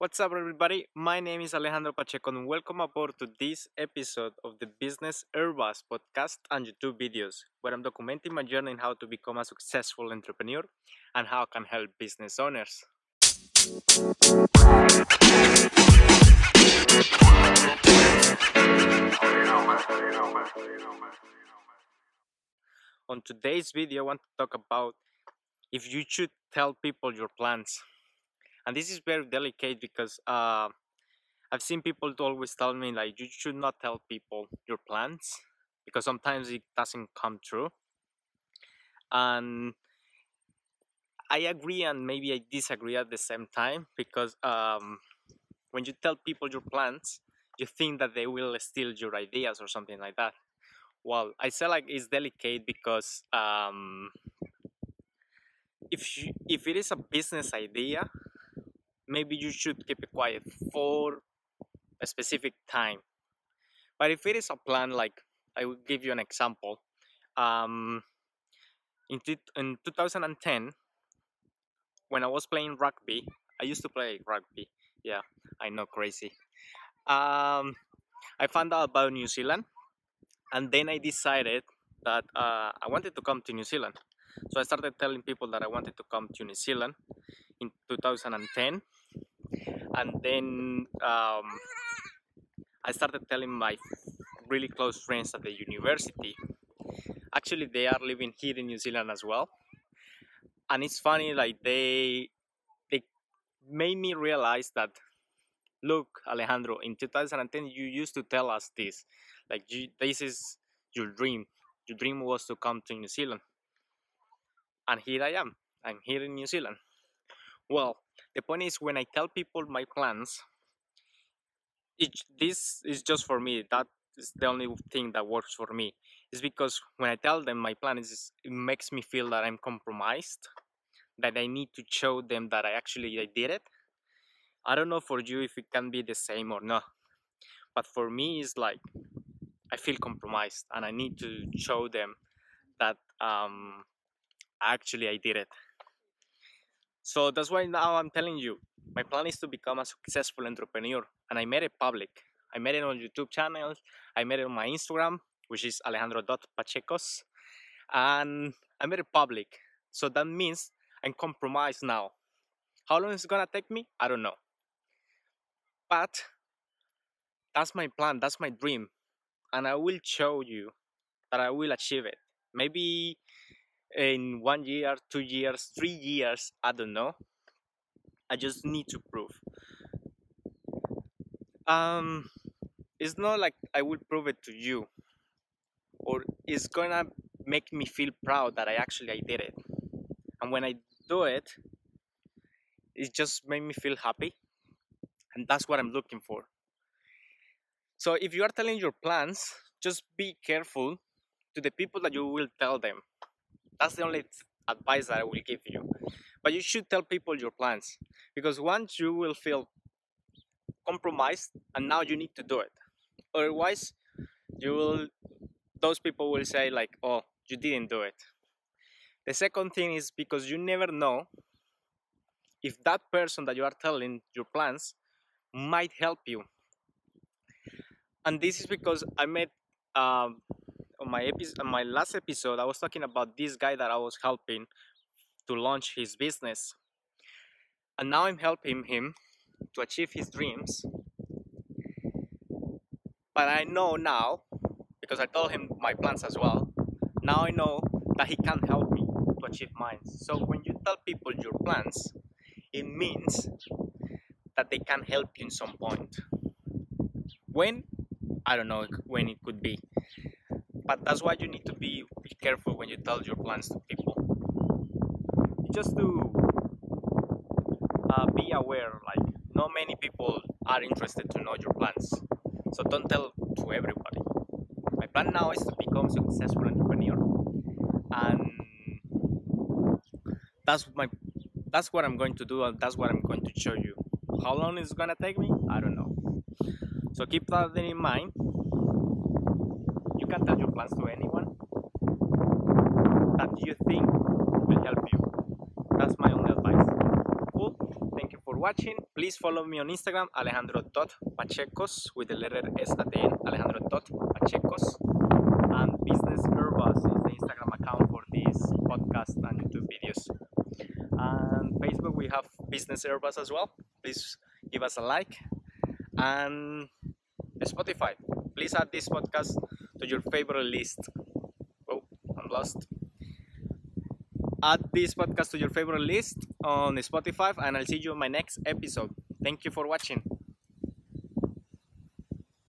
What's up, everybody? My name is Alejandro Pacheco, and welcome aboard to this episode of the Business Airbus podcast and YouTube videos, where I'm documenting my journey in how to become a successful entrepreneur and how I can help business owners. On today's video, I want to talk about if you should tell people your plans and this is very delicate because uh, I've seen people always tell me like you should not tell people your plans because sometimes it doesn't come true. And I agree and maybe I disagree at the same time because um, when you tell people your plans you think that they will steal your ideas or something like that. Well I say like it's delicate because um, if you, if it is a business idea maybe you should keep it quiet for a specific time. But if it is a plan, like I will give you an example. Um, in, in 2010, when I was playing rugby, I used to play rugby. Yeah, I know, crazy. Um, I found out about New Zealand, and then I decided that uh, I wanted to come to New Zealand. So I started telling people that I wanted to come to New Zealand in 2010 and then um, I started telling my really close friends at the university. Actually, they are living here in New Zealand as well, and it's funny. Like they they made me realize that. Look, Alejandro, in 2010 you used to tell us this, like you, this is your dream. Your dream was to come to New Zealand, and here I am. I'm here in New Zealand. Well, the point is when I tell people my plans, it, this is just for me. That is the only thing that works for me. Is because when I tell them my plans, it makes me feel that I'm compromised, that I need to show them that I actually I did it. I don't know for you if it can be the same or not, but for me it's like I feel compromised and I need to show them that um, actually I did it. So that's why now I'm telling you, my plan is to become a successful entrepreneur, and I made it public. I made it on YouTube channels. I made it on my Instagram, which is alejandro.pachecos, and I made it public. So that means I'm compromised now. How long is it gonna take me? I don't know. But that's my plan. That's my dream, and I will show you that I will achieve it. Maybe in one year, two years, three years, I don't know. I just need to prove. Um, it's not like I will prove it to you, or it's gonna make me feel proud that I actually I did it. And when I do it, it just made me feel happy, and that's what I'm looking for. So if you are telling your plans, just be careful to the people that you will tell them that's the only advice that I will give you. But you should tell people your plans because once you will feel compromised and now you need to do it. Otherwise, you will those people will say like, "Oh, you didn't do it." The second thing is because you never know if that person that you are telling your plans might help you. And this is because I met um, my episode, on uh, my last episode, I was talking about this guy that I was helping to launch his business, and now I'm helping him to achieve his dreams. But I know now, because I told him my plans as well. Now I know that he can help me to achieve mine. So when you tell people your plans, it means that they can help you in some point. When? I don't know when it could be but that's why you need to be, be careful when you tell your plans to people. Just to uh, be aware like not many people are interested to know your plans. So don't tell to everybody. My plan now is to become a successful entrepreneur. And that's my that's what i'm going to do and that's what i'm going to show you. How long is gonna take me? I don't know. So keep that in mind can tell your plans to anyone that you think will help you. That's my only advice. Cool. Thank you for watching. Please follow me on Instagram, alejandro.pachecos with the letter S at the end, alejandro.pachecos. And Business Herbas is the Instagram account for this podcast and YouTube videos. And Facebook, we have Business Herbas as well. Please give us a like. And Spotify, please add this podcast to your favorite list. Oh, I'm lost add this podcast to your favorite list on Spotify and I'll see you in my next episode. Thank you for watching.